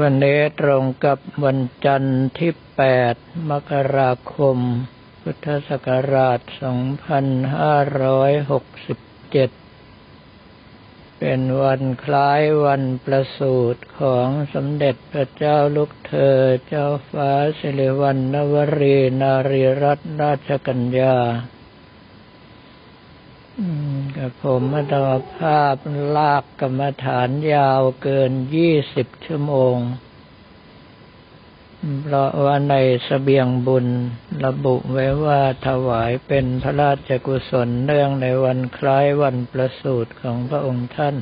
วันนี้ตรงกับวันจันทร์ที่ 8 มกราคม พุทธศักราช 2567 เป็นวันคล้ายวันประสูติของสมเด็จพระเจ้าลูกเธอ เจ้าฟ้าสิริวัณณวรีนารีรัตนราชกัญญา กับผมมาตอภาพลากกรรมฐานยาวเกินยี่สิบชั่วโมง เพราะว่าในสเสบียงบุญระบุไว้ว่าถวายเป็นพระราชกุศลเนื่องในวันคล้ายวันประสูติของพระองค์ท่าน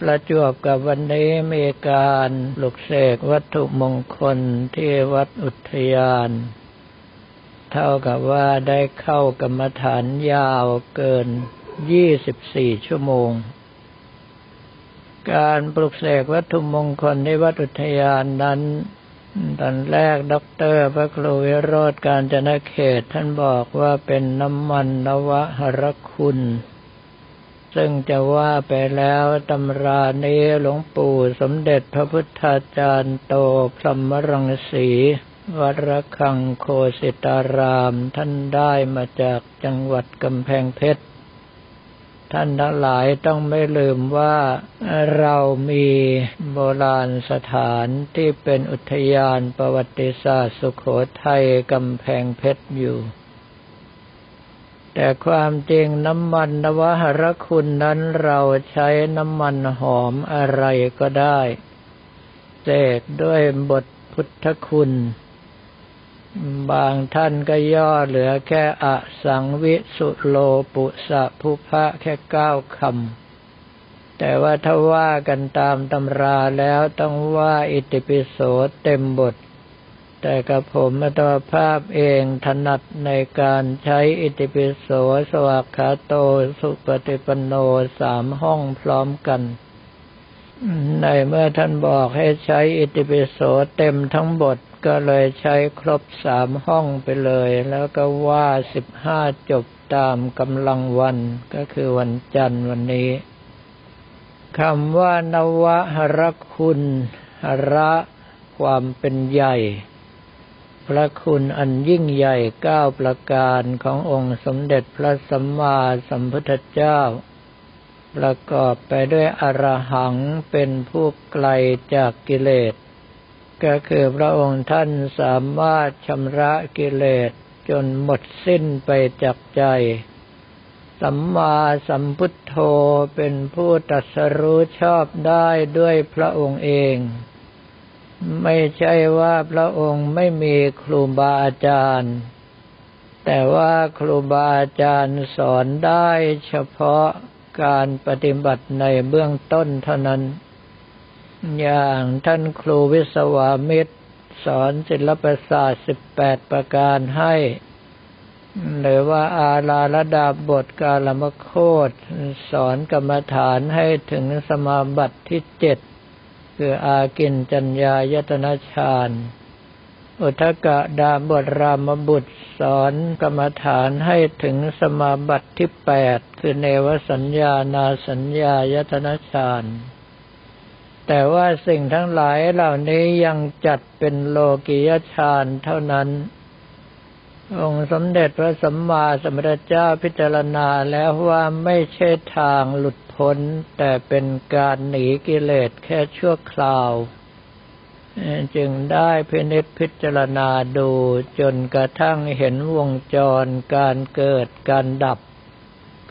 ประจวบกับวันนี้มีการปลุกเสกวัตถุมงคลที่วัดอุทยาน เท่ากับว่าได้เข้ากรรมฐานยาวเกิน 24 ชั่วโมง การปลุกเสกวัตถุมงคลในวัดอุทยานนั้น ตอนแรกด็อกเตอร์พระครูวิโรจน์กาญจนเขตท่านบอกว่าเป็นน้ำมันนวหรคุณ ซึ่งจะว่าไปแล้วตำรานี้หลวงปู่สมเด็จพระพุทธาจารย์โตพรหมรังสี วัดระฆังโคสิตารามท่านได้มาจากจังหวัดกำแพงเพชร ท่านทั้งหลายต้องไม่ลืมว่าเรามีโบราณสถานที่เป็นอุทยานประวัติศาสตร์สุขโขทัยกำแพงเพชรอยู่ แต่ความจริงน้ำมันนวหรคุณนั้นเราใช้น้ำมันหอมอะไรก็ได้เสกด้วยบทพุทธคุณ บางท่านก็ย่อเหลือแค่อสังวิสุโลปุสะภุพะแค่เก้าคำ แต่ว่าถ้าว่ากันตามตำราแล้วต้องว่าอิติปิโสเต็มบท แต่กับผมมาตภาพเองถนัดในการใช้อิติปิโสสวากขาโตสุปฏิปโนสามห้องพร้อมกันในเมื่อท่านบอกให้ใช้อิติปิโสเต็มทั้งบท ก็เลยใช้ครบสามห้องไปเลย แล้วก็ว่าสิบห้าจบตามกำลังวันก็คือวันจันทร์วันนี้คำว่านวะหรคุณหระความเป็นใหญ่ พระคุณอันยิ่งใหญ่เก้าประการขององค์สมเด็จพระสัมมาสัมพุทธเจ้า ประกอบไปด้วยอรหังเป็นผู้ไกลจากกิเลส ก็คือพระองค์ท่านสามารถชำระกิเลสจนหมดสิ้นไปจากใจ สัมมาสัมพุทโธเป็นผู้ตัดสรู้ชอบได้ด้วยพระองค์เอง ไม่ใช่ว่าพระองค์ไม่มีครูบาอาจารย์ แต่ว่าครูบาอาจารย์สอนได้เฉพาะการปฏิบัติในเบื้องต้นเท่านั้น อย่างท่านครูวิศวามิตร สอนศิลปศาสตร์สิบแปดประการให้ หรือว่าอาลาระดาบทกาลมโคตสอนกรรมฐานให้ถึงสมาบัติที่เจ็ดคืออากินจัญญายตนะฌานอุทกะดาบทรามบุตรสอนกรรมฐานให้ถึงสมาบัติที่แปดคือเนวสัญญานาสัญญายตนะฌาน แต่ว่าสิ่งทั้งหลายเหล่านี้ยังจัดเป็นโลกิยฌานเท่านั้น องค์สมเด็จพระสัมมาสัมพุทธเจ้าพิจารณาแล้วว่าไม่ใช่ทางหลุดพ้น แต่เป็นการหนีกิเลสแค่ชั่วคราว จึงได้พินิจพิจารณาดูจนกระทั่งเห็นวงจรการเกิดการดับ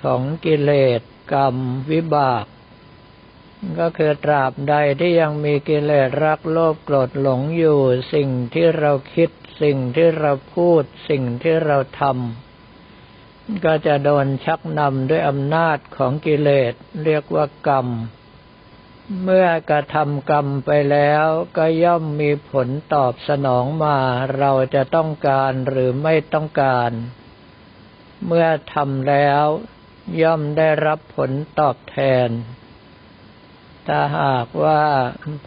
ของกิเลสกรรมวิบาก ก็คือตราบใดที่ยังมีกิเลสรักโลภโกรธหลงอยู่ สิ่งที่เราคิด สิ่งที่เราพูด สิ่งที่เราทำก็จะโดนชักนำด้วยอำนาจของกิเลสเรียกว่ากรรม เมื่อกระทำกรรมไปแล้วก็ย่อมมีผลตอบสนองมาเราจะต้องการหรือไม่ต้องการ เมื่อทำแล้วย่อมได้รับผลตอบแทน ถ้าหากว่า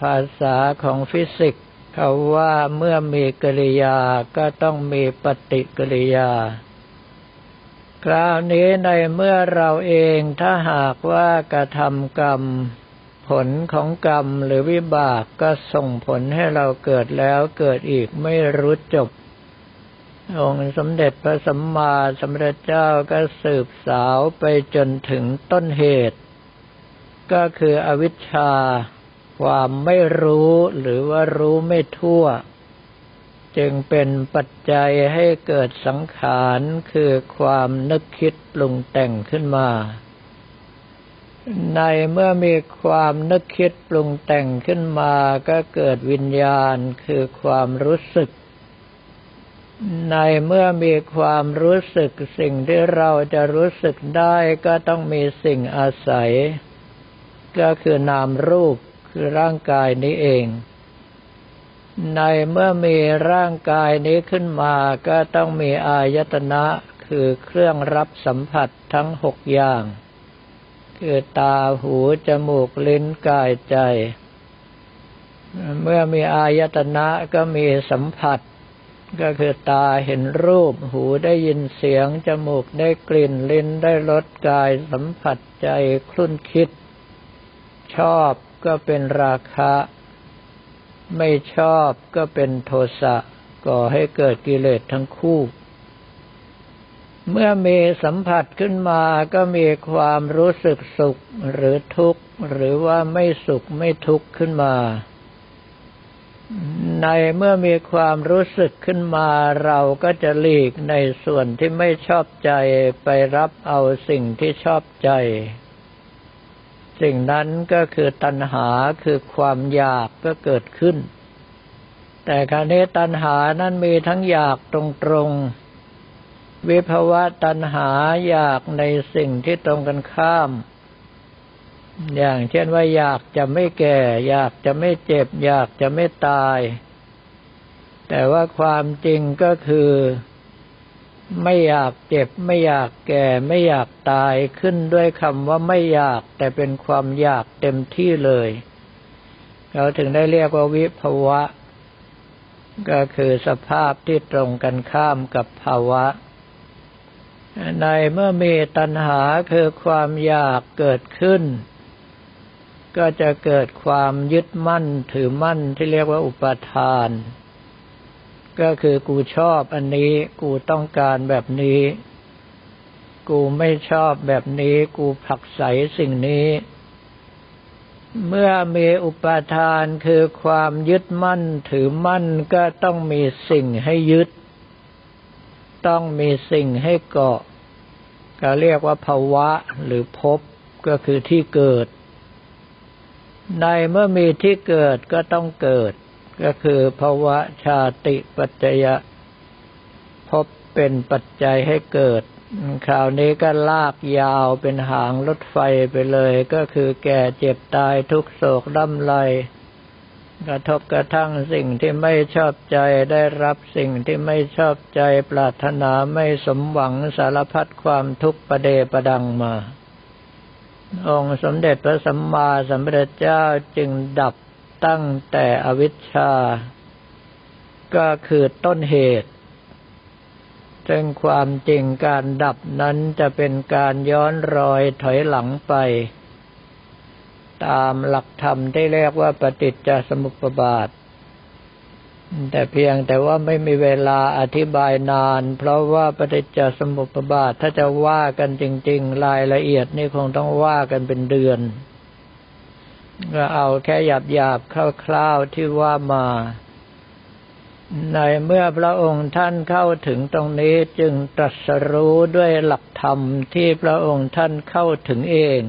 ภาษาของฟิสิกส์เขาว่าเมื่อมีกริยาก็ต้องมีปฏิกิริยา คราวนี้ในเมื่อเราเองถ้าหากว่ากระทำกรรมผผลของกรรมหรือวิบากก็ส่งผลให้เราเกิดแล้วเกิดอีกไม่รู้จบ องค์สมเด็จพระสัมมาสัมพุทธเจ้าก็สืบสาวไปจนถึงต้นเหตุ ก็คืออวิชชา ความไม่รู้หรือว่ารู้ไม่ทั่ว จึงเป็นปัจจัยให้เกิดสังขารคือความนึกคิดปรุงแต่งขึ้นมา ในเมื่อมีความนึกคิดปรุงแต่งขึ้นมาก็เกิดวิญญาณคือความรู้สึกในเมื่อมีความรู้สึกสิ่งที่เราจะรู้สึกได้ก็ต้องมีสิ่งอาศัย ก็คือนามรูปคือร่างกายนี้เอง ในเมื่อมีร่างกายนี้ขึ้นมาก็ต้องมีอายตนะคือเครื่องรับสัมผัสทั้งหกอย่าง คือตาหูจมูกลิ้นกายใจ เมื่อมีอายตนะก็มีสัมผัส ก็คือตาเห็นรูป หูได้ยินเสียง จมูกได้กลิ่นลิ้นได้รสกายสัมผัสใจคลุ่นคิด ชอบก็เป็นราคะ ไม่ชอบก็เป็นโทสะก่อให้เกิดกิเลสทั้งคู่ เมื่อมีสัมผัสขึ้นมาก็มีความรู้สึกสุขหรือทุกข์ หรือว่าไม่สุขไม่ทุกข์ขึ้นมา ในเมื่อมีความรู้สึกขึ้นมาเราก็จะหลีกในส่วนที่ไม่ชอบใจไปรับเอาสิ่งที่ชอบใจ สิ่งนั้นก็คือตัณหาคือความอยากก็เกิดขึ้น แต่คราวนี้ตัณหานั้นมีทั้งอยากตรงๆ วิภวะตัณหาอยากในสิ่งที่ตรงกันข้าม อย่างเช่นว่าอยากจะไม่แก่ อยากจะไม่เจ็บ อยากจะไม่ตาย แต่ว่าความจริงก็คือ ไม่อยากเจ็บไม่อยากแก่ไม่อยากตายขึ้นด้วยคำว่าไม่อยากแต่เป็นความอยากเต็มที่เลย เราถึงได้เรียกว่าวิภวะ ก็คือสภาพที่ตรงกันข้ามกับภาวะ ในเมื่อมีตัณหาคือความอยากเกิดขึ้น ก็จะเกิดความยึดมั่นถือมั่นที่เรียกว่าอุปทาน ก็คือกูชอบอันนี้ กูต้องการแบบนี้ กูไม่ชอบแบบนี้ กูผักใสสิ่งนี้ เมื่อมีอุปาทานคือความยึดมั่นถือมั่นก็ต้องมีสิ่งให้ยึด ต้องมีสิ่งให้เกาะ ก็เรียกว่าภาวะหรือภพก็คือที่เกิด ในเมื่อมีที่เกิดก็ต้องเกิด ก็คือภาวะชาติปัจจยะพบเป็นปัจจัยให้เกิด คราวนี้ก็ลากยาวเป็นหางรถไฟไปเลย ก็คือแก่เจ็บตายทุกโศกดำไร กระทบกระทั่งสิ่งที่ไม่ชอบใจได้รับสิ่งที่ไม่ชอบใจปรารถนาไม่สมหวังสารพัดความทุกข์ประเดประดังมา องค์สมเด็จพระสัมมาสัมพุทธเจ้าจึงดับ ตั้งแต่อวิชชา ก็คือต้นเหตุซึ่งความจริงการดับนั้นจะเป็นการย้อนรอยถอยหลังไป ตามหลักธรรมที่เรียกว่าปฏิจจสมุปบาท แต่เพียงแต่ว่าไม่มีเวลาอธิบายนาน เพราะว่าปฏิจจสมุปบาทถ้าจะว่ากันจริง ๆ รายละเอียดนี่คงต้องว่ากันเป็นเดือน ก็เอาแค่หยาบหยาบคร่าวๆที่ว่ามา ในเมื่อพระองค์ท่านเข้าถึงตรงนี้จึงตรัสรู้ด้วยหลักธรรมที่พระองค์ท่านเข้าถึงเอง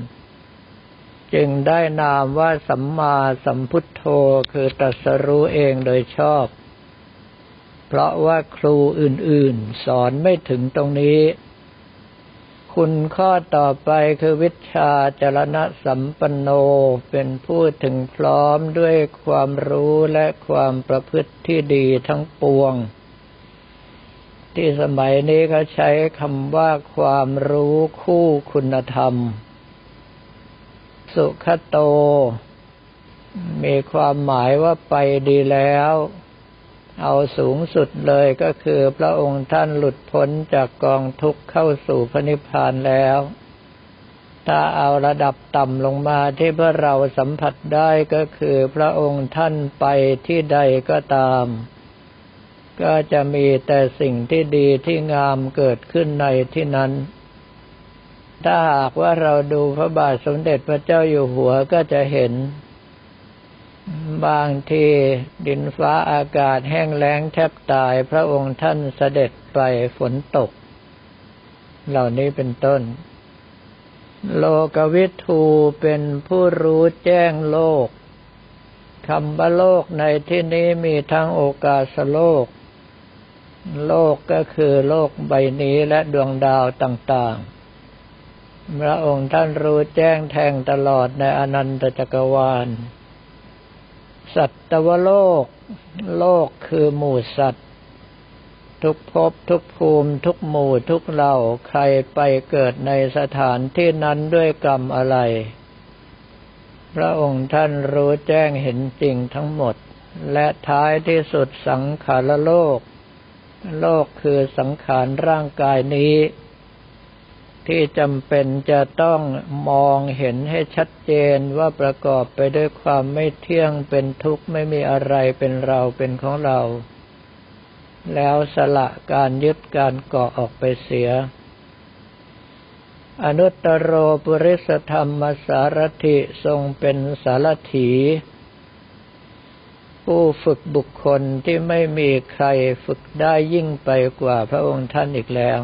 จึงได้นามว่าสัมมาสัมพุทโธคือตรัสรู้เองโดยชอบ เพราะว่าครูอื่นๆ สอนไม่ถึงตรงนี้ คุณข้อต่อไปคือวิชาจรณะสัมปันโนเป็นผู้ถึงพร้อมด้วยความรู้และความประพฤติที่ดีทั้งปวง ที่สมัยนี้เขาใช้คำว่าความรู้คู่คุณธรรม สุขโต มีความหมายว่าไปดีแล้ว เอาสูงสุดเลยก็คือพระองค์ท่านหลุดพ้นจากกองทุกข์เข้าสู่พระนิพพานแล้ว ถ้าเอาระดับต่ำลงมาที่พวกเราสัมผัสได้ก็คือพระองค์ท่านไปที่ใดก็ตาม ก็จะมีแต่สิ่งที่ดีที่งามเกิดขึ้นในที่นั้น ถ้าหากว่าเราดูพระบาทสมเด็จพระเจ้าอยู่หัวก็จะเห็น บางทีดินฟ้าอากาศแห้งแล้งแทบตายพระองค์ท่านเสด็จไปฝนตก เหล่านี้เป็นต้น โลกวิทูเป็นผู้รู้แจ้งโลกคำว่าโลกในที่นี้มีทั้งโอกาสโลก โลกก็คือโลกใบนี้และดวงดาวต่างๆ พระองค์ท่านรู้แจ้งแทงตลอดในอนันตจักรวาล สัตวโลก โลกคือหมู่สัตว์ ทุกภพทุกภูมิ ทุกหมู่ทุกเหล่าใครไปเกิดในสถานที่นั้นด้วยกรรมอะไร พระองค์ท่านรู้แจ้งเห็นจริงทั้งหมด และท้ายที่สุดสังขารโลก โลกคือสังขารร่างกายนี้ ที่จำเป็นจะต้องมองเห็นให้ชัดเจนว่าประกอบไปด้วยความไม่เที่ยงเป็นทุกข์ไม่มีอะไรเป็นเราเป็นของเรา แล้วสละการยึดการเกาะออกไปเสีย อนุตตรโรปุริสธรรมสารถิทรงเป็นสารถีผู้ฝึกบุคคลที่ไม่มีใครฝึกได้ยิ่งไปกว่าพระองค์ท่านอีกแล้ว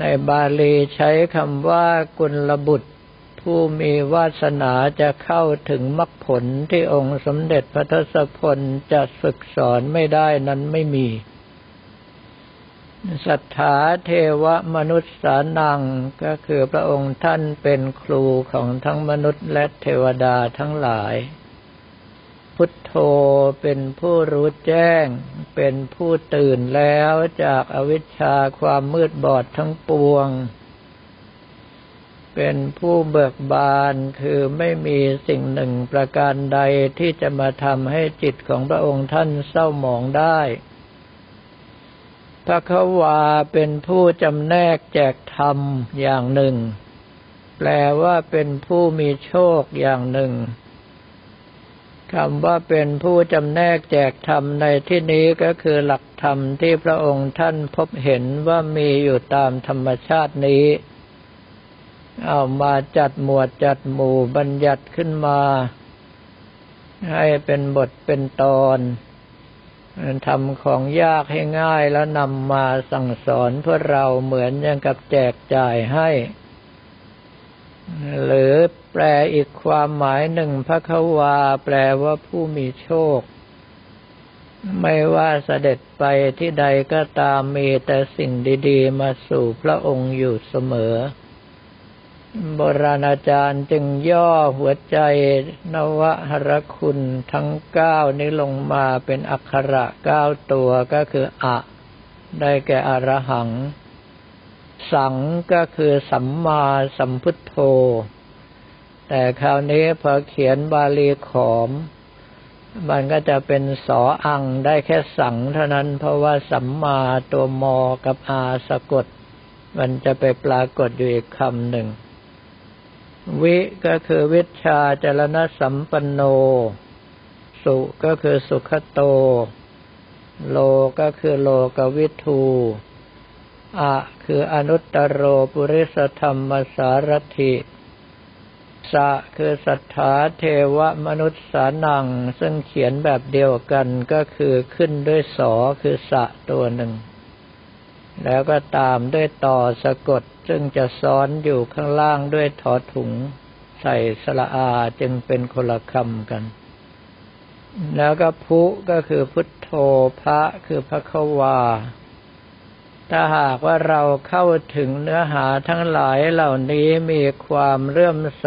ในบาลีใช้คำว่ากุลบุตร ผู้มีวาสนาจะเข้าถึงมรรคผลที่องค์สมเด็จพระทศพลจะฝึกสอนไม่ได้นั้นไม่มีศรัทธาเทวมนุษย์สานังก็คือพระองค์ท่านเป็นครูของทั้งมนุษย์และเทวดาทั้งหลาย พุทโธเป็นผู้รู้แจ้ง เป็นผู้ตื่นแล้วจากอวิชชาความมืดบอดทั้งปวง เป็นผู้เบิกบานคือไม่มีสิ่งหนึ่งประการใดที่จะมาทำให้จิตของพระองค์ท่านเศร้าหมองได้พระควาเป็นผู้จำแนกแจกธรรมอย่างหนึ่ง แปลว่าเป็นผู้มีโชคอย่างหนึ่ง คำว่าเป็นผู้จำแนกแจกธรรมในที่นี้ก็คือหลักธรรมที่พระองค์ท่านพบเห็นว่ามีอยู่ตามธรรมชาตินี้ เอามาจัดหมวดจัดหมู่บัญญัติขึ้นมา ให้เป็นบทเป็นตอนทำของยากให้ง่ายแล้วนำมาสั่งสอนเพื่อเราเหมือนอย่างกับแจกจ่ายให้ หรือแปลอีกความหมายหนึ่งพระควา แปลว่าผู้มีโชค ไม่ว่าเสด็จไปที่ใดก็ตามมีแต่สิ่งดีๆ มาสู่พระองค์อยู่เสมอ โบราณอาจารย์จึงย่อหัวใจนวหรคุณทั้งเก้านี้ลงมาเป็นอักขระเก้าตัวก็คืออะ ได้แก่อรหัง สังก็คือสัมมาสัมพุทโธ แต่คราวนี้พอเขียนบาลีขอม มันก็จะเป็นสออังได้แค่สังเท่านั้นเพราะว่าสัมมาตัวมอกับอาสะกด มันจะไปปรากฏอยู่อีกคำหนึ่ง วิก็คือวิชาจรณะสัมปันโน สุก็คือสุขโต โลก็คือโลกวิทู อะคืออนุตตรโรปุริสธรรมสารถิสะคือสัทธาเทวมนุษย์สานัง ซึ่งเขียนแบบเดียวกันก็คือขึ้นด้วยสอคือสะตัวหนึ่ง แล้วก็ตามด้วยต่อสะกด ซึ่งจะซ้อนอยู่ข้างล่างด้วยถอถุง ใส่สละอาจึงเป็นคนละคำกัน แล้วก็พุก็คือพุทโธพระคือพระควา ถ้าหากว่าเราเข้าถึงเนื้อหาทั้งหลายเหล่านี้มีความเรื่มใส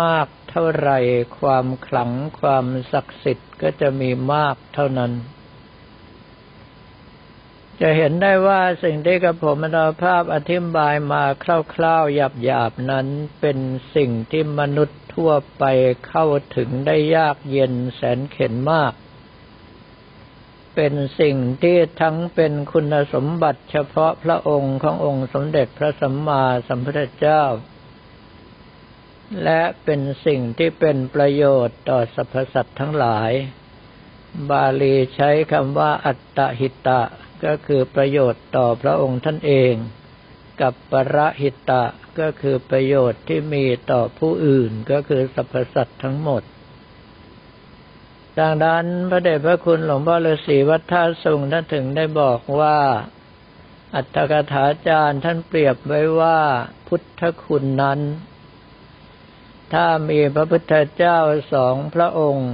มากเท่าไรความขลังความศักดิ์สิทธิ์ก็จะมีมากเท่านั้น จะเห็นได้ว่าสิ่งที่กระผมมโนภาพอธิบายมาคร่าวๆหยาบๆนั้นเป็นสิ่งที่มนุษย์ทั่วไปเข้าถึงได้ยากเย็นแสนเข็นมาก เป็นสิ่งที่ทั้งเป็นคุณสมบัติเฉพาะพระองค์ขององค์สมเด็จพระสัมมาสัมพุทธเจ้า และเป็นสิ่งที่เป็นประโยชน์ต่อสรรพสัตว์ทั้งหลาย บาลีใช้คำว่าอัตตหิตะก็คือประโยชน์ต่อพระองค์ท่านเอง กับปรหิตะก็คือประโยชน์ที่มีต่อผู้อื่นก็คือสรรพสัตว์ทั้งหมด ดังนั้นพระเดชพระคุณหลวงพ่อฤาษีวัดท่าสุงท่านถึงได้บอกว่า อัตถกถาจารย์ท่านเปรียบไว้ว่าพุทธคุณนั้น ถ้ามีพระพุทธเจ้าสองพระองค์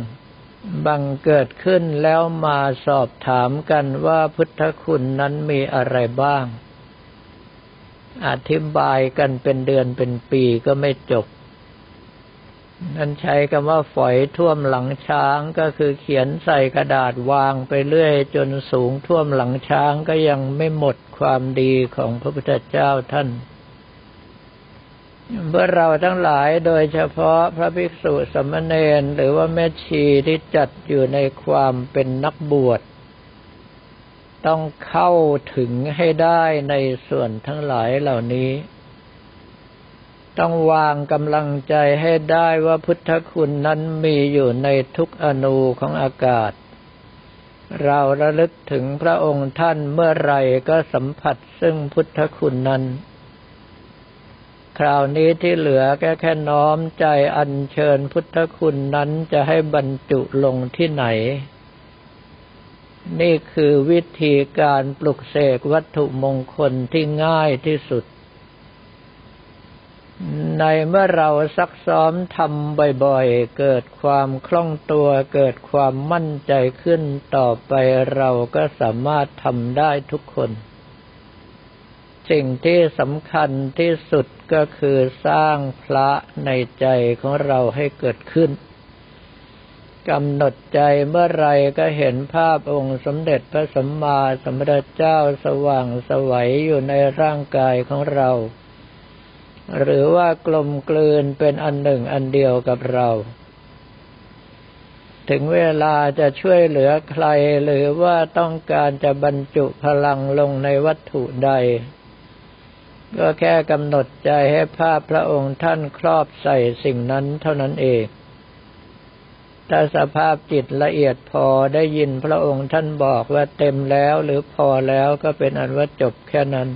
บังเกิดขึ้นแล้วมาสอบถามกันว่าพุทธคุณนั้นมีอะไรบ้าง อธิบายกันเป็นเดือนเป็นปีก็ไม่จบ นั่นใช้คำว่าฝอยท่วมหลังช้างก็คือเขียนใส่กระดาษวางไปเรื่อย จนสูงท่วมหลังช้างก็ยังไม่หมดความดีของพระพุทธเจ้าท่านเมื่อเราทั้งหลายโดยเฉพาะพระภิกษุสมณเณรหรือว่าแม่ชีที่จัดอยู่ในความเป็นนักบวช ต้องเข้าถึงให้ได้ในส่วนทั้งหลายเหล่านี้ ต้องวางกำลังใจให้ได้ว่าพุทธคุณนั้นมีอยู่ในทุกอนูของอากาศ เราระลึกถึงพระองค์ท่านเมื่อไรก็สัมผัสซึ่งพุทธคุณนั้น คราวนี้ที่เหลือแค่แค่น้อมใจอัญเชิญพุทธคุณนั้นจะให้บรรจุลงที่ไหน นี่คือวิธีการปลุกเสกวัตถุมงคลที่ง่ายที่สุด ในเมื่อเราซักซ้อมทำบ่อยๆ เกิดความคล่องตัว เกิดความมั่นใจขึ้นต่อไปเราก็สามารถทำได้ทุกคน สิ่งที่สำคัญที่สุดก็คือสร้างพระในใจของเราให้เกิดขึ้นกำหนดใจเมื่อไรก็เห็นภาพองค์สมเด็จพระสัมมาสัมพุทธเจ้าสว่างสวัยอยู่ในร่างกายของเรา หรือว่ากลมกลืนเป็นอันหนึ่งอันเดียวกับเรา ถึงเวลาจะช่วยเหลือใครหรือว่าต้องการจะบรรจุพลังลงในวัตถุใด ก็แค่กำหนดใจให้ภาพพระองค์ท่านครอบใส่สิ่งนั้นเท่านั้นเองถ้าสภาพจิตละเอียดพอได้ยินพระองค์ท่านบอกว่าเต็มแล้วหรือพอแล้วก็เป็นอันว่าจบแค่นั้น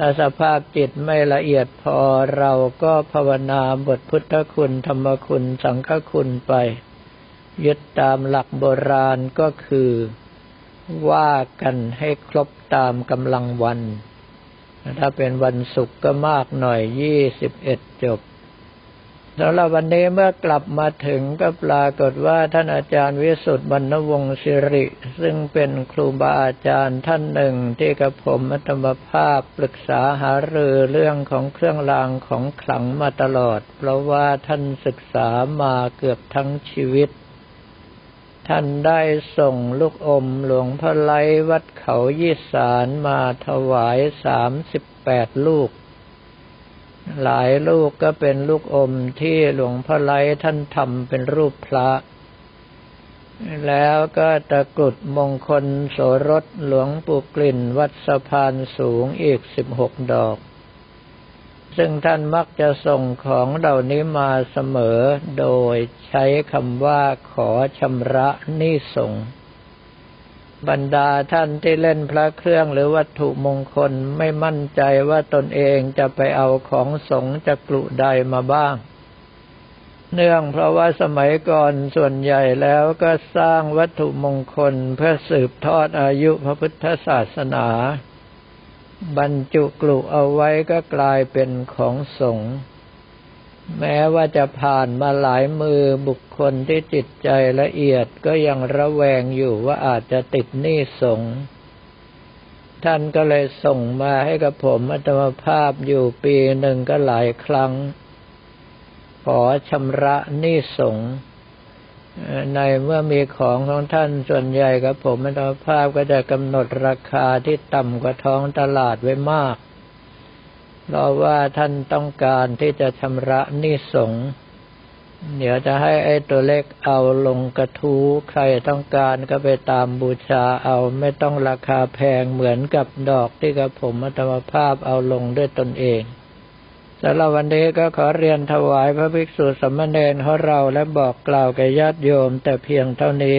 ถ้าสภาพจิตไม่ละเอียดพอเราก็ภาวนาบทพุทธคุณธรรมคุณสังฆคุณไป ยึดตามหลักโบราณก็คือ ว่ากันให้ครบตามกำลังวัน ถ้าเป็นวันศุกร์ก็มากหน่อยยี่สิบเอ็ดจบ สำหรับวันนี้เมื่อกลับมาถึงก็ปรากฏว่าท่านอาจารย์วิสุทธิ์บรรณวงศ์สิริ ซึ่งเป็นครูบาอาจารย์ท่านหนึ่งที่กับผมอัตมภาพปรึกษาหารือเรื่องของเครื่องรางของขลังมาตลอด เพราะว่าท่านศึกษามาเกือบทั้งชีวิต ท่านได้ส่งลูกอมหลวงพ่อไลวัดเขายี่สารมาถวายสามสิบแปดลูก หลายลูกก็เป็นลูกอมที่หลวงพ่อไล้ท่านทำเป็นรูปพระ แล้วก็ตะกรุดมงคลโสรสหลวงปู่กลิ่นวัดสะพานสูงอีกสิบหกดอก ซึ่งท่านมักจะส่งของเหล่านี้มาเสมอโดยใช้คำว่าขอชำระนิสง บรรดาท่านที่เล่นพระเครื่องหรือวัตถุมงคลไม่มั่นใจว่าตนเองจะไปเอาของสงจากกลุใดมาบ้าง เนื่องเพราะว่าสมัยก่อนส่วนใหญ่แล้วก็สร้างวัตถุมงคลเพื่อสืบทอดอายุพระพุทธศาสนา บรรจุกลุเอาไว้ก็กลายเป็นของสงฆ์ แม้ว่าจะผ่านมาหลายมือบุคคลที่จิตใจละเอียดก็ยังระแวงอยู่ว่าอาจจะติดหนี้สงท่านก็เลยส่งมาให้กับผมอัตมภาพอยู่ปีหนึ่งก็หลายครั้ง ขอชำระหนี้สงในเมื่อมีของของท่านส่วนใหญ่กับผมอัตมภาพก็จะกำหนดราคาที่ต่ำกว่าท้องตลาดไว้มาก เพราะว่าท่านต้องการที่จะชำระนิสงเดี๋ยวจะให้ไอ้ตัวเล็กเอาลงกระทู้ใครต้องการก็ไปตามบูชาเอาไม่ต้องราคาแพงเหมือนกับดอกที่กระผมอัตมภาพเอาลงด้วยตนเองสำหรับวันนี้ก็ขอเรียนถวายพระภิกษุสมณเณรของเราและบอกกล่าวแก่ญาติโยมแต่เพียงเท่านี้